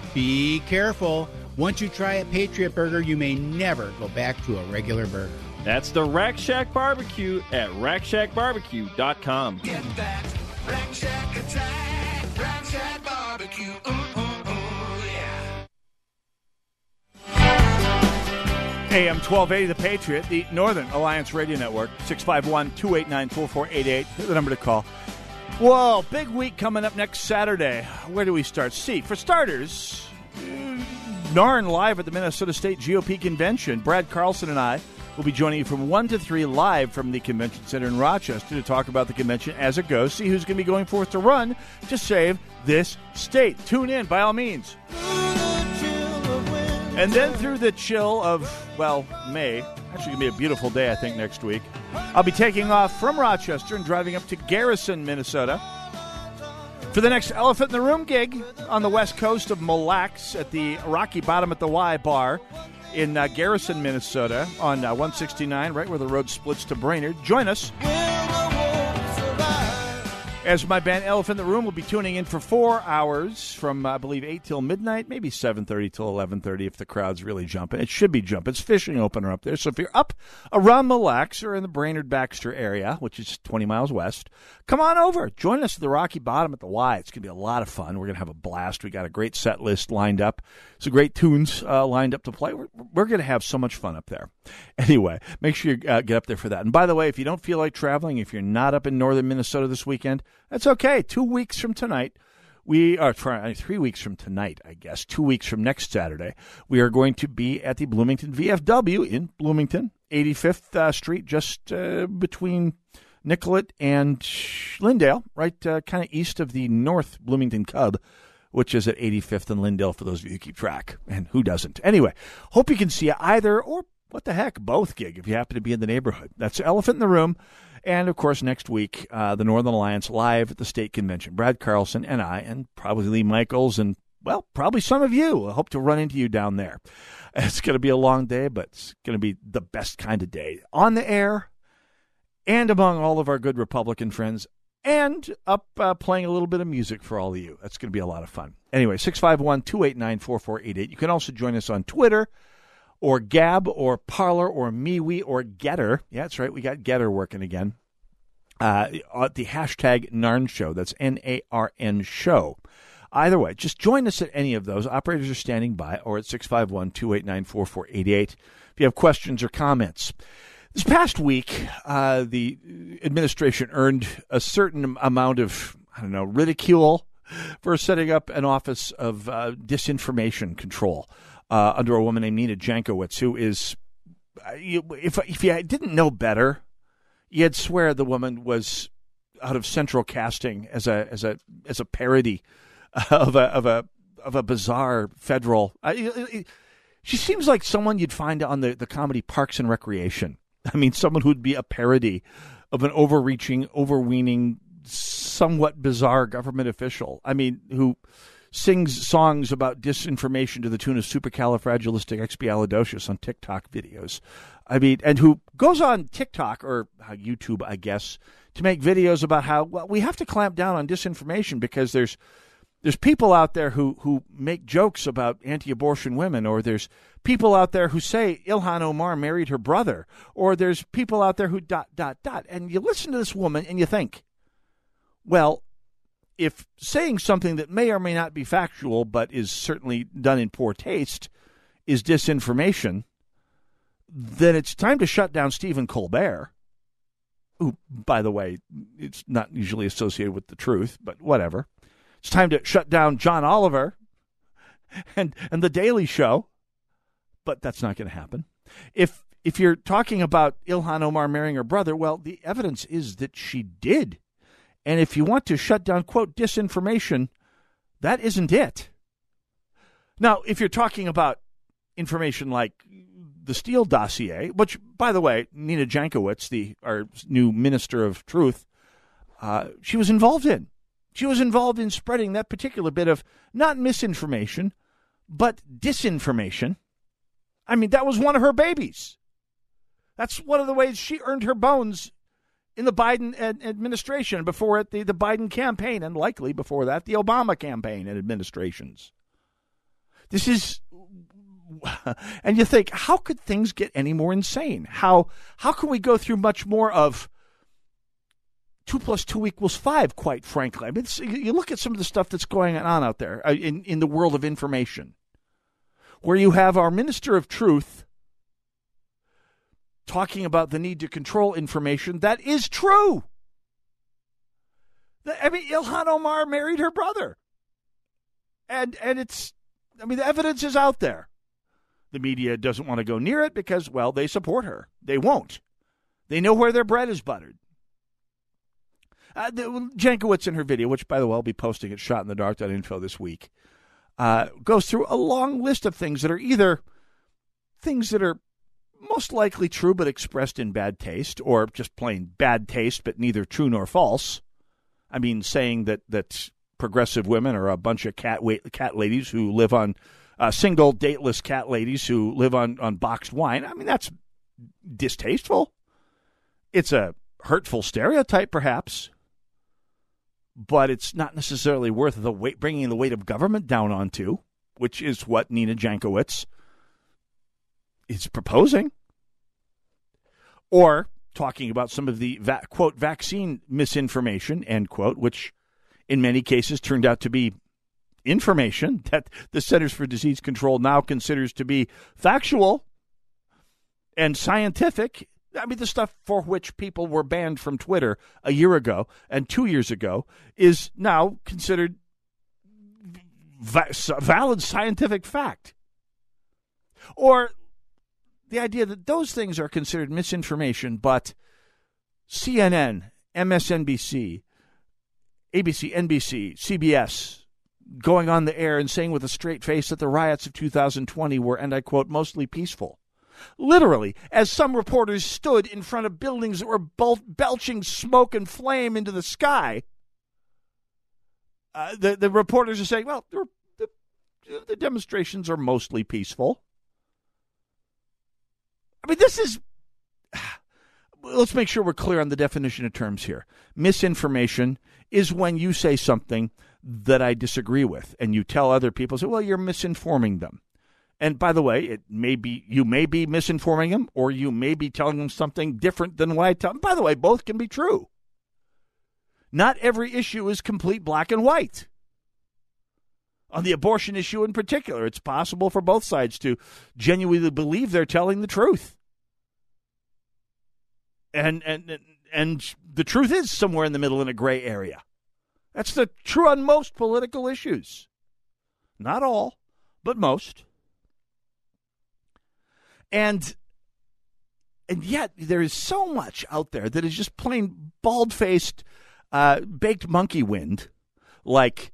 Be careful. Once you try a Patriot Burger, you may never go back to a regular burger. That's the Rack Shack Barbecue at rackshackbarbecue.com. Get that Rack Shack attack, Rack Shack Barbecue. Ooh, ooh, ooh, yeah. AM 1280, The Patriot, the Northern Alliance Radio Network, 651 289 4488, the number to call. Whoa, big week coming up next Saturday. Where do we start? See, for starters, uh, Narn live at the Minnesota State GOP Convention. Brad Carlson and I will be joining you from 1 to 3 live from the Convention Center in Rochester to talk about the convention as it goes, see who's going to be going forth to run to save this state. Tune in, by all means. And then through the chill of, well, May, Actually, going to be a beautiful day, I think, next week. I'll be taking off from Rochester and driving up to Garrison, Minnesota for the next Elephant in the Room gig on the west coast of Mille Lacs at the Rocky Bottom at the Y bar in uh, Garrison, Minnesota on uh, 169, right where the road splits to Brainerd. Join us. As my band Elephant in the Room will be tuning in for four hours from, I believe, 8 till midnight, maybe 7.30 till 11.30 if the crowd's really jumping. It should be jumping. It's fishing opener up there. So if you're up around Mille Lacs or in the Brainerd-Baxter area, which is 20 miles west, come on over. Join us at the Rocky Bottom at the Y. It's going to be a lot of fun. We're going to have a blast. We got a great set list lined up. Some great tunes uh, lined up to play. We're, we're going to have so much fun up there. Anyway, make sure you uh, get up there for that. And by the way, if you don't feel like traveling, if you're not up in northern Minnesota this weekend, that's okay. Two weeks from tonight, we are trying three weeks from tonight, I guess. Two weeks from next Saturday, we are going to be at the Bloomington VFW in Bloomington, 85th uh, Street, just uh, between Nicollet and Lyndale, right uh, kind of east of the North Bloomington Cub, which is at 85th and Lyndale for those of you who keep track. And who doesn't? Anyway, hope you can see either or what the heck, both gig if you happen to be in the neighborhood. That's Elephant in the Room. And of course, next week, uh, the Northern Alliance live at the state convention. Brad Carlson and I, and probably Lee Michaels, and well, probably some of you. I hope to run into you down there. It's going to be a long day, but it's going to be the best kind of day on the air and among all of our good Republican friends and up uh, playing a little bit of music for all of you. That's going to be a lot of fun. Anyway, 651 289 4488. You can also join us on Twitter or Gab or Parler or MeWe or Gettr. Yeah, that's right. We got Gettr working again. Uh, at the hashtag Narn Show. That's N A R N Show. Either way, just join us at any of those. Operators are standing by or at 651 289 4488 if you have questions or comments. This past week, uh, the administration earned a certain amount of, I don't know, ridicule for setting up an office of uh, disinformation control uh, under a woman named Nina Jankowicz, who is, uh, if if you didn't know better, you'd swear the woman was out of Central Casting as a as a as a parody of a of a of a bizarre federal. Uh, she seems like someone you'd find on the, the comedy Parks and Recreation. I mean, someone who'd be a parody of an overreaching, overweening, somewhat bizarre government official. I mean, who sings songs about disinformation to the tune of supercalifragilisticexpialidocious on TikTok videos. I mean, and who goes on TikTok or uh, YouTube, I guess, to make videos about how well we have to clamp down on disinformation because there's there's people out there who who make jokes about anti-abortion women, or there's people out there who say Ilhan Omar married her brother, or there's people out there who dot dot dot, and you listen to this woman and you think, well, if saying something that may or may not be factual, but is certainly done in poor taste, is disinformation, then it's time to shut down Stephen Colbert, who, by the way, it's not usually associated with the truth, but whatever. It's time to shut down John Oliver and and the Daily Show, but that's not going to happen. If if you're talking about Ilhan Omar marrying her brother, well, the evidence is that she did. And if you want to shut down, quote, disinformation, that isn't it. Now, if you're talking about information like the Steele dossier, which, by the way, Nina Jankowicz, the our new minister of truth, uh, she was involved in. She was involved in spreading that particular bit of not misinformation, but disinformation. I mean, that was one of her babies. That's one of the ways she earned her bones in the Biden administration, before it, the, the Biden campaign, and likely before that, the Obama campaign and administrations. This is, and you think, how could things get any more insane? How how can we go through much more of two plus two equals five? Quite frankly, I mean, you look at some of the stuff that's going on out there uh, in in the world of information, where you have our minister of truth talking about the need to control information that is true. I mean, Ilhan Omar married her brother, and and it's I mean the evidence is out there. The media doesn't want to go near it because well they support her. They won't. They know where their bread is buttered. Uh, the, Jankowicz in her video, which by the way I'll be posting at shotinthedark.info this week, uh, goes through a long list of things that are either things that are most likely true but expressed in bad taste, or just plain bad taste but neither true nor false. I mean, saying that, that progressive women are a bunch of cat, cat ladies who live on uh, single, dateless cat ladies who live on, on boxed wine. I mean, that's distasteful. It's a hurtful stereotype, perhaps, but it's not necessarily worth the weight, bringing the weight of government down onto, which is what Nina Jankowicz is proposing. Or talking about some of the va- quote vaccine misinformation end quote, which in many cases turned out to be information that the Centers for Disease Control now considers to be factual and scientific. I mean, the stuff for which people were banned from Twitter a year ago and two years ago is now considered va- valid scientific fact. Or the idea that those things are considered misinformation, but CNN, MSNBC, ABC, NBC, CBS going on the air and saying with a straight face that the riots of 2020 were, and I quote, mostly peaceful. Literally, as some reporters stood in front of buildings that were belching smoke and flame into the sky, uh, the, the reporters are saying, well, the, the demonstrations are mostly peaceful. I mean, this is. Let's make sure we're clear on the definition of terms here. Misinformation is when you say something that I disagree with, and you tell other people, say, "Well, you're misinforming them." And by the way, it may be you may be misinforming them, or you may be telling them something different than what I tell them. By the way, both can be true. Not every issue is complete black and white. On the abortion issue in particular, it's possible for both sides to genuinely believe they're telling the truth. And and and the truth is somewhere in the middle in a gray area. That's the true on most political issues. Not all, but most. And and yet there is so much out there that is just plain bald-faced uh, baked monkey wind like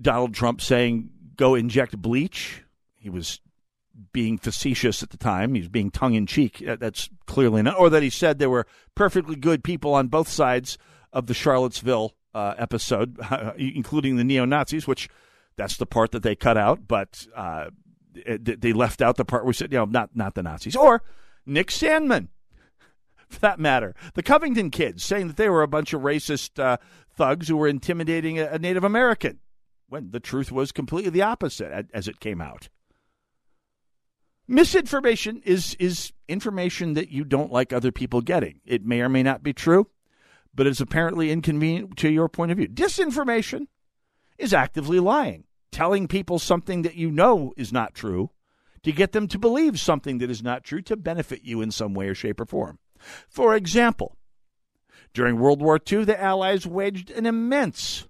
Donald Trump saying, go inject bleach. He was being facetious at the time. He was being tongue in cheek. That's clearly not. Or that he said there were perfectly good people on both sides of the Charlottesville uh, episode, including the neo Nazis, which that's the part that they cut out, but uh, they left out the part where said, you know, not, not the Nazis. Or Nick Sandmann, for that matter. The Covington kids saying that they were a bunch of racist uh, thugs who were intimidating a, a Native American when the truth was completely the opposite as it came out. Misinformation is is information that you don't like other people getting. It may or may not be true, but it's apparently inconvenient to your point of view. Disinformation is actively lying, telling people something that you know is not true to get them to believe something that is not true to benefit you in some way or shape or form. For example, during World War II, the Allies waged an immense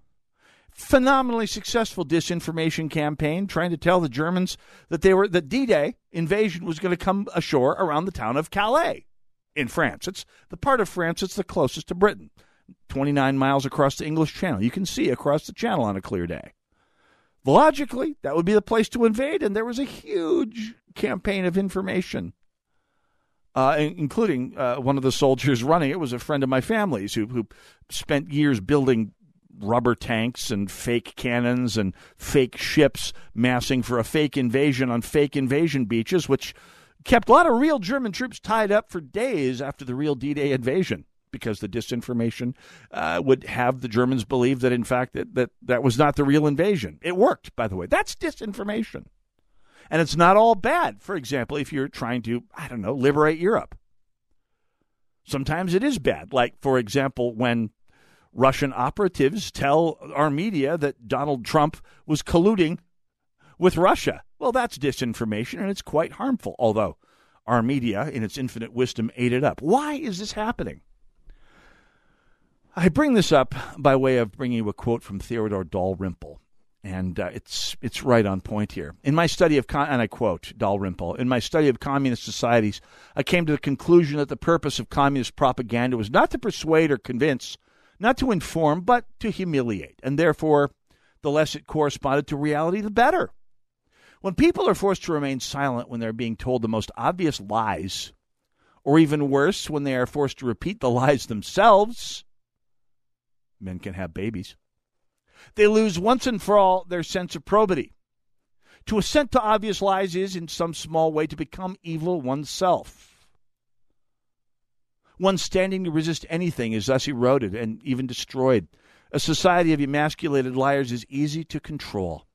phenomenally successful disinformation campaign trying to tell the Germans that they were that D-Day invasion was going to come ashore around the town of Calais in France. It's the part of France that's the closest to Britain. 29 miles across the English Channel. You can see across the channel on a clear day. Logically, that would be the place to invade, and there was a huge campaign of information, uh, including uh, one of the soldiers running it was a friend of my family's who, who spent years building rubber tanks and fake cannons and fake ships massing for a fake invasion on fake invasion beaches, which kept a lot of real German troops tied up for days after the real D Day invasion because the disinformation uh, would have the Germans believe that, in fact, that, that that was not the real invasion. It worked, by the way. That's disinformation. And it's not all bad. For example, if you're trying to, I don't know, liberate Europe. Sometimes it is bad. Like, for example, when Russian operatives tell our media that Donald Trump was colluding with Russia. Well, that's disinformation and it's quite harmful, although our media, in its infinite wisdom, ate it up. Why is this happening? I bring this up by way of bringing you a quote from Theodore Dalrymple, and uh, it's it's right on point here. In my study of con- and I quote Dalrymple, in my study of communist societies, I came to the conclusion that the purpose of communist propaganda was not to persuade or convince, not to inform, but to humiliate. And therefore, the less it corresponded to reality, the better. When people are forced to remain silent when they're being told the most obvious lies or even worse, when they are forced to repeat the lies themselves. Men can have babies. They lose once and for all their sense of probity. To assent to obvious lies is, in some small way, to become evil oneself. One standing to resist anything is thus eroded and even destroyed. A society of emasculated liars is easy to control.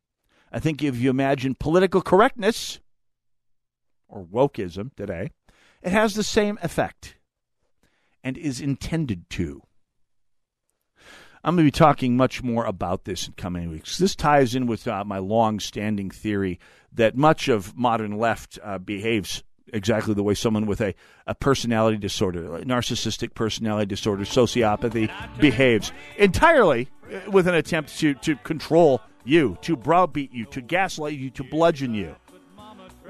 I think if you imagine political correctness, or wokeism today, it has the same effect and is intended to. I'm going to be talking much more about this in coming weeks. This ties in with uh, my long standing theory that much of modern left uh, behaves exactly the way someone with a, a personality disorder, narcissistic personality disorder, sociopathy behaves entirely uh, with an attempt to, to control you, to browbeat you, to gaslight you, to bludgeon you.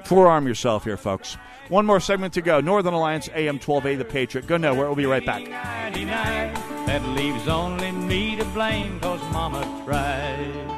Forearm yourself here, folks. One more segment to go. Northern Alliance AM 12A, The Patriot. Go nowhere. We'll be right back. That leaves only me to blame cause mama tried.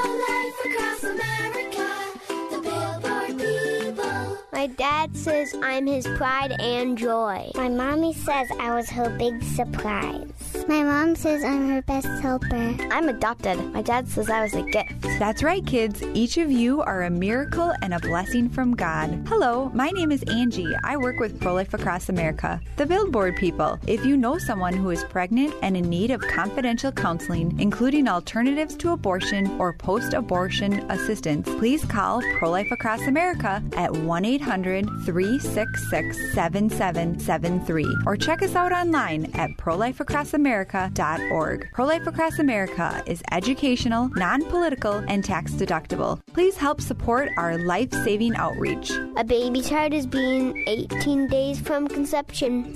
My dad says I'm his pride and joy. My mommy says I was her big surprise. My mom says I'm her best helper. I'm adopted. My dad says I was a gift. That's right, kids. Each of you are a miracle and a blessing from God. Hello, my name is Angie. I work with Pro Life Across America, the Billboard people. If you know someone who is pregnant and in need of confidential counseling, including alternatives to abortion or post abortion assistance, please call Pro Life Across America at 1 800 366 7773 or check us out online at prolifeacrossamerica.org. Pro Life Across America is educational, non political, and tax deductible. Please help support our life saving outreach. A baby child is being 18 days from conception.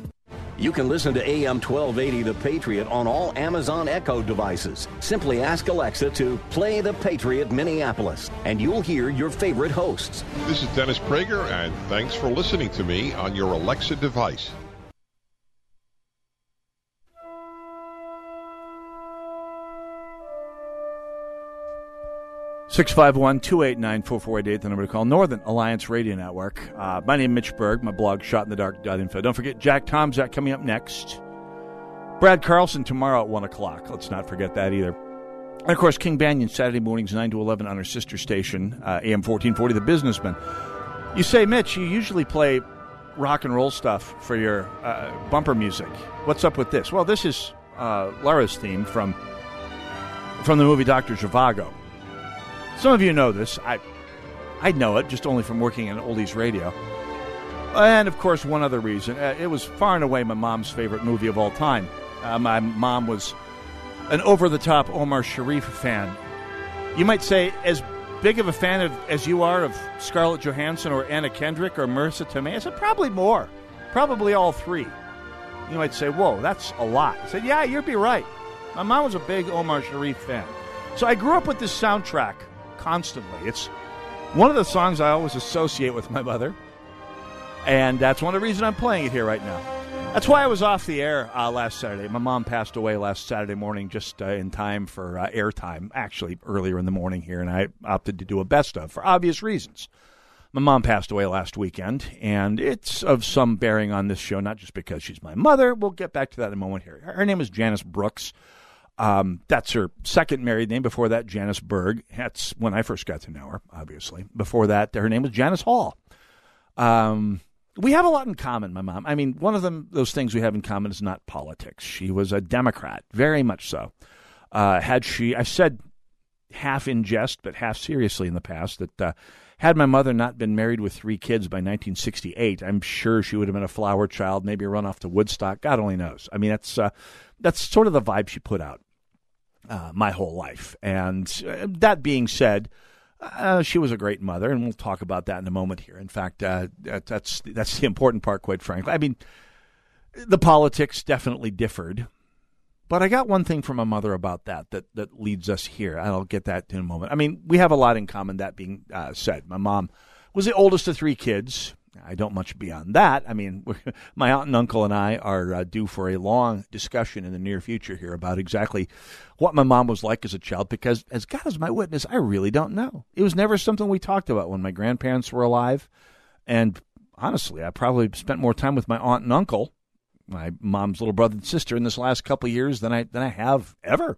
You can listen to AM 1280 The Patriot on all Amazon Echo devices. Simply ask Alexa to play The Patriot Minneapolis, and you'll hear your favorite hosts. This is Dennis Prager, and thanks for listening to me on your Alexa device. Six five one two eight nine four four eight eight. the number to call. Northern Alliance Radio Network. Uh, my name is Mitch Berg. My blog, shotinthedark.info. Don't forget Jack Tomczak coming up next. Brad Carlson tomorrow at 1 o'clock. Let's not forget that either. And of course, King Banaian, Saturday mornings 9 to 11 on our sister station, uh, AM 1440, The Businessman. You say, Mitch, you usually play rock and roll stuff for your uh, bumper music. What's up with this? Well, this is uh, Lara's theme from, from the movie Dr. Zhivago. Some of you know this. I I know it just only from working in oldies radio. And of course, one other reason. Uh, it was far and away my mom's favorite movie of all time. Uh, my mom was an over the top Omar Sharif fan. You might say, as big of a fan of, as you are of Scarlett Johansson or Anna Kendrick or Marisa Tomei, I said, probably more. Probably all three. You might say, whoa, that's a lot. I said, yeah, you'd be right. My mom was a big Omar Sharif fan. So I grew up with this soundtrack constantly. It's one of the songs I always associate with my mother. And that's one of the reasons I'm playing it here right now. That's why I was off the air uh, last Saturday. My mom passed away last Saturday morning, just uh, in time for uh, airtime, actually earlier in the morning here, and I opted to do a best of for obvious reasons. My mom passed away last weekend, and it's of some bearing on this show, not just because she's my mother. We'll get back to that in a moment here. Her name is Janice Brooks. Um, that's her second married name. Before that, Janice Berg. That's when I first got to know her, obviously. Before that, her name was Janice Hall. Um, we have a lot in common, my mom. I mean, one of them, those things we have in common is not politics. She was a Democrat, very much so. Uh, had she, I said half in jest, but half seriously in the past, that uh, had my mother not been married with three kids by 1968, I'm sure she would have been a flower child, maybe run off to Woodstock. God only knows. I mean, that's uh, that's sort of the vibe she put out uh, my whole life. And uh, that being said, uh, she was a great mother, and we'll talk about that in a moment here. In fact, uh, that's that's the important part, quite frankly. I mean, the politics definitely differed, but I got one thing from my mother about that that that leads us here. I'll get that in a moment. I mean, we have a lot in common. That being uh, said, my mom was the oldest of three kids. I don't much beyond that. I mean, my aunt and uncle and I are uh, due for a long discussion in the near future here about exactly what my mom was like as a child because, as God is my witness, I really don't know. It was never something we talked about when my grandparents were alive. And honestly, I probably spent more time with my aunt and uncle, my mom's little brother and sister, in this last couple of years than I, than I have ever.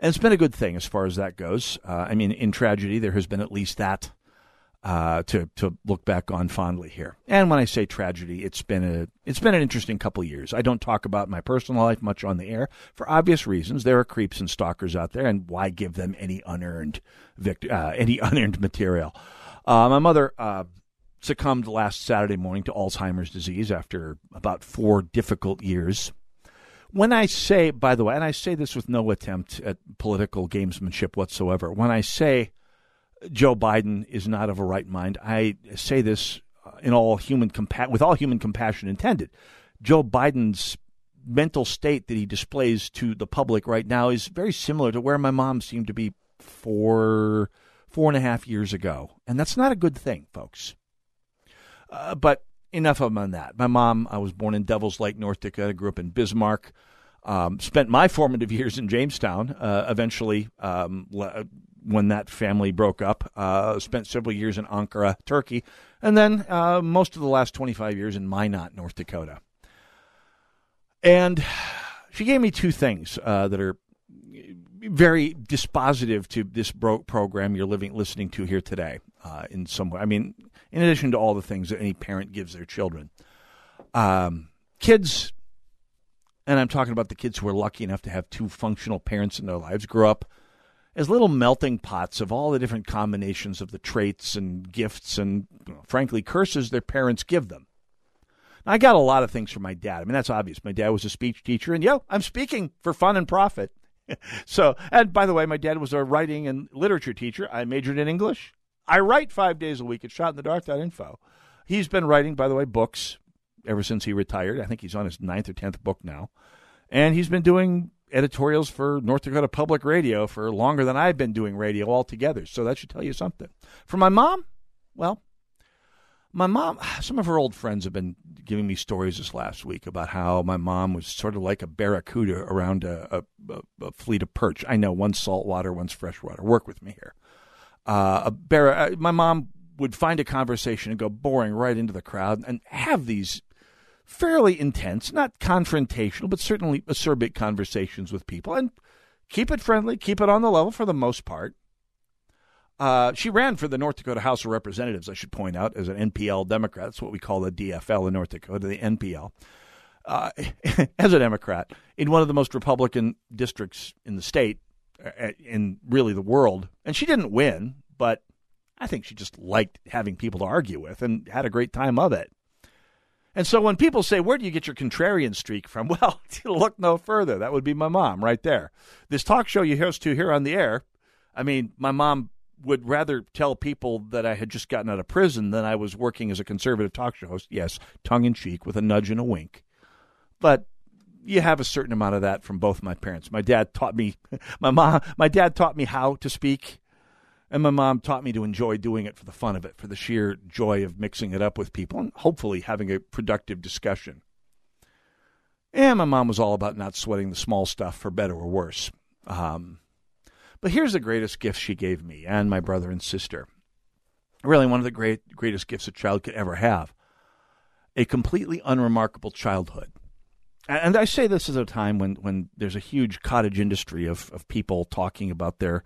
And it's been a good thing as far as that goes. Uh, I mean, in tragedy, there has been at least that uh, to to look back on fondly here. And when I say tragedy, it's been a it's been an interesting couple years. I don't talk about my personal life much on the air for obvious reasons. There are creeps and stalkers out there, and why give them any unearned vict- uh, any unearned material? Uh, my mother uh, succumbed last Saturday morning to Alzheimer's disease after about four difficult years. When I say, by the way, and I say this with no attempt at political gamesmanship whatsoever, when I say Joe Biden is not of a right mind. I say this uh, in all human compa- with all human compassion intended. Joe Biden's mental state that he displays to the public right now is very similar to where my mom seemed to be four four and a half years ago, and that's not a good thing, folks. Uh, but enough of on that. My mom, I was born in Devils Lake, North Dakota. Grew up in Bismarck. Um, spent my formative years in Jamestown. Uh, eventually, um, when that family broke up. Uh, spent several years in Ankara, Turkey, and then uh, most of the last 25 years in Minot, North Dakota. And she gave me two things uh, that are very dispositive to this bro- program you're living listening to here today. Uh, in some way, I mean, in addition to all the things that any parent gives their children, um, kids. And I'm talking about the kids who are lucky enough to have two functional parents in their lives, grow up as little melting pots of all the different combinations of the traits and gifts and, frankly, curses their parents give them. Now, I got a lot of things from my dad. I mean, that's obvious. My dad was a speech teacher, and yo, I'm speaking for fun and profit. so, and by the way, my dad was a writing and literature teacher. I majored in English. I write five days a week at shotinthedark.info. He's been writing, by the way, books ever since he retired. I think he's on his ninth or tenth book now. And he's been doing editorials for North Dakota Public Radio for longer than I've been doing radio altogether. So that should tell you something. For my mom, well, my mom, some of her old friends have been giving me stories this last week about how my mom was sort of like a barracuda around a, a, a fleet of perch. I know one's saltwater, one's freshwater. Work with me here. Uh, a bar- uh, my mom would find a conversation and go boring right into the crowd and have these fairly intense, not confrontational, but certainly acerbic conversations with people and keep it friendly, keep it on the level for the most part. Uh, she ran for the North Dakota House of Representatives, I should point out, as an NPL Democrat. That's what we call the DFL in North Dakota, the NPL. Uh, as a Democrat, in one of the most Republican districts in the state, uh, in really the world. And she didn't win, but I think she just liked having people to argue with and had a great time of it. And so when people say, Where do you get your contrarian streak from? Well, look no further. That would be my mom right there. This talk show you host to here on the air, I mean, my mom would rather tell people that I had just gotten out of prison than I was working as a conservative talk show host. Yes, tongue in cheek with a nudge and a wink. But you have a certain amount of that from both my parents. My dad taught me my mom my dad taught me how to speak and my mom taught me to enjoy doing it for the fun of it, for the sheer joy of mixing it up with people and hopefully having a productive discussion. And my mom was all about not sweating the small stuff for better or worse. Um, but here's the greatest gift she gave me and my brother and sister. Really, one of the great greatest gifts a child could ever have a completely unremarkable childhood. And I say this at a time when, when there's a huge cottage industry of, of people talking about their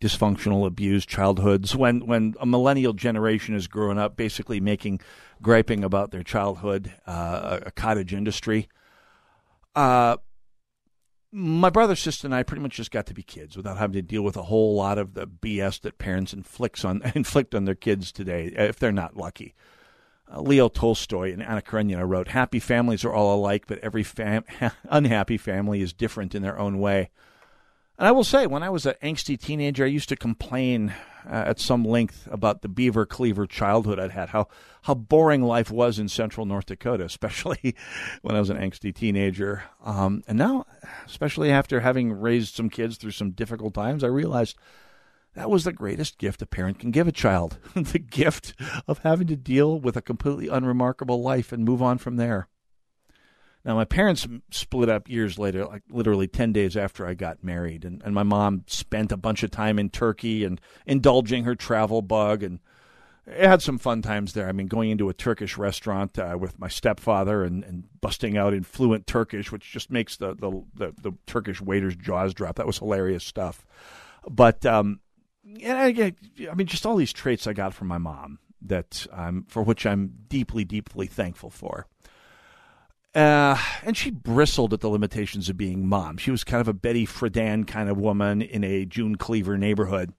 dysfunctional, abused childhoods, when, when a millennial generation is growing up basically making, griping about their childhood, uh, a, cottage industry. Uh, my brother, sister, and I pretty much just got to be kids without having to deal with a whole lot of the BS that parents inflicts on inflict on their kids today, if they're not lucky. Uh, Leo Tolstoy in Anna Karenina wrote, "Happy families are all alike, but every fam- unhappy family is different in their own way." And I will say, when I was an angsty teenager, I used to complain uh, at some length about the beaver cleaver childhood I'd had, how how boring life was in central North Dakota, especially when I was an angsty teenager. Um, and now, especially after having raised some kids through some difficult times, I realized that was the greatest gift a parent can give a child the gift of having to deal with a completely unremarkable life and move on from there. Now, my parents split up years later, like literally 10 days after I got married. And, and my mom spent a bunch of time in Turkey and indulging her travel bug. And had some fun times there. I mean, going into a Turkish restaurant uh, with my stepfather and, and busting out in fluent Turkish, which just makes the, the, the, the Turkish waiter's jaws drop. That was hilarious stuff. But, um, and I, I mean, just all these traits I got from my mom that I'm, for which I'm deeply, deeply thankful for. Uh, and she bristled at the limitations of being mom. She was kind of a Betty Friedan kind of woman in a June Cleaver neighborhood.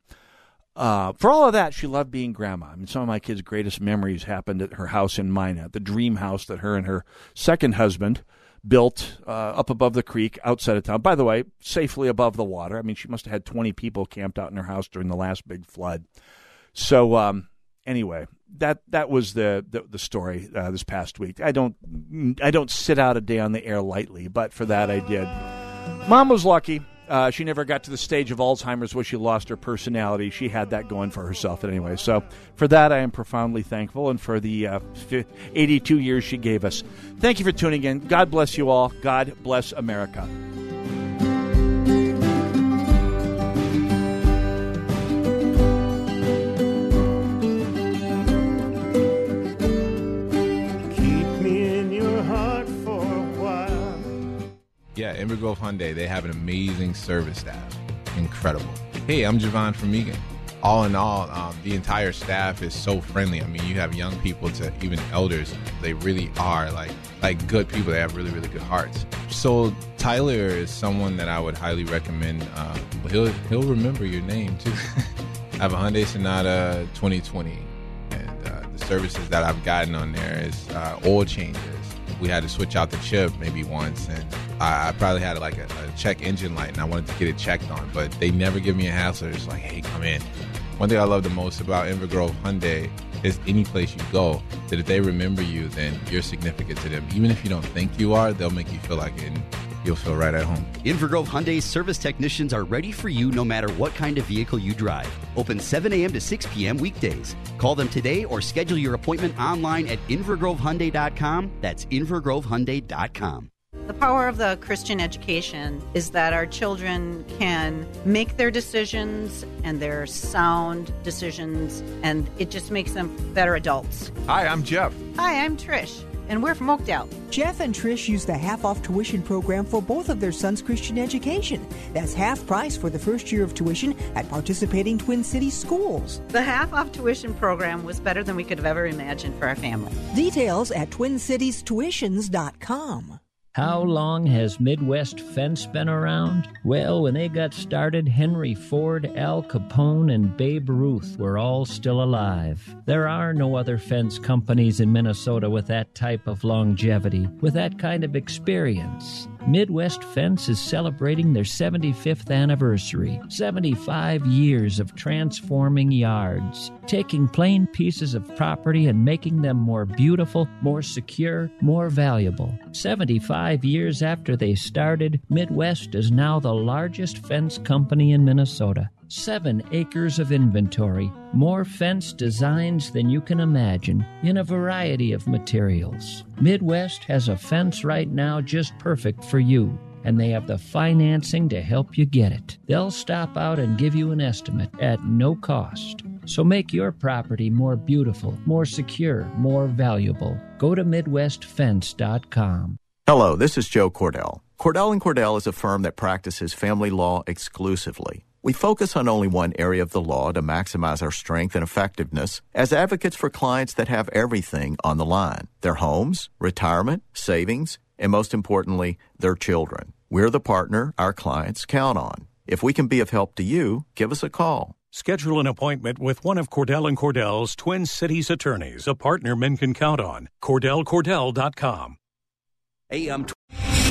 Uh, for all of that, she loved being grandma. I mean, some of my kids' greatest memories happened at her house in Minot, the dream house that her and her second husband built uh, up above the creek outside of town. By the way, safely above the water. I mean, she must have had 20 people camped out in her house during the last big flood. So, um, anyway, that that was the the, the story uh, this past week. I don't I don't sit out a day on the air lightly, but for that I did. Mom was lucky. Uh, she never got to the stage of Alzheimer's where she lost her personality. She had that going for herself anyway. So for that, I am profoundly thankful, and for the uh, 82 years she gave us. Thank you for tuning in. God bless you all. God bless America. Yeah, Inver Grove Hyundai, they have an amazing service staff. Incredible. Hey, I'm Javon from Eagan. All in all, um, the entire staff is so friendly. I mean, you have young people to even elders. They really are like like good people. They have really really good hearts. So Tyler is someone that I would highly recommend. Uh, he'll he'll remember your name too. I have a Hyundai Sonata 2020, and uh, the services that I've gotten on there is uh, oil changes we had to switch out the chip maybe once, and I, I probably had like a, a, check engine light, and I wanted to get it checked on, but they never give me a hassle. It's like, hey, come in. One thing I love the most about Inver Grove Hyundai is any place you go, that if they remember you, then you're significant to them. Even if you don't think you are, they'll make you feel like it. And you'll feel right at home. Inver Grove Hyundai service technicians are ready for you no matter what kind of vehicle you drive. Open 7 a.m. to 6 p.m. weekdays. Call them today or schedule your appointment online at invergrovehyundai.com. That's invergrovehyundai.com. The power of the Christian education is that our children can make their decisions and their sound decisions, and it just makes them better adults. Hi, I'm Jeff. Hi, I'm Trish and we're from Oakdale. Jeff and Trish use the half off tuition program for both of their sons' Christian education. That's half price for the first year of tuition at participating Twin Cities schools. The half off tuition program was better than we could have ever imagined for our family. Details at twincitiestuitions.com. How long has Midwest Fence been around? Well, when they got started, Henry Ford, Al Capone, and Babe Ruth were all still alive. There are no other fence companies in Minnesota with that type of longevity, with that kind of experience. Midwest Fence is celebrating their 75th anniversary. 75 years of transforming yards, taking plain pieces of property and making them more beautiful, more secure, more valuable. 75 years after they started, Midwest is now the largest fence company in Minnesota. Seven acres of inventory, more fence designs than you can imagine, in a variety of materials. Midwest has a fence right now just perfect for you, and they have the financing to help you get it. They'll stop out and give you an estimate at no cost. So make your property more beautiful, more secure, more valuable. Go to MidwestFence.com. Hello, this is Joe Cordell. Cordell and Cordell is a firm that practices family law exclusively. We focus on only one area of the law to maximize our strength and effectiveness as advocates for clients that have everything on the line their homes, retirement, savings, and most importantly, their children. We're the partner our clients count on. If we can be of help to you, give us a call. Schedule an appointment with one of Cordell and Cordell's Twin Cities attorneys, a partner men can count on. CordellCordell.com. AM.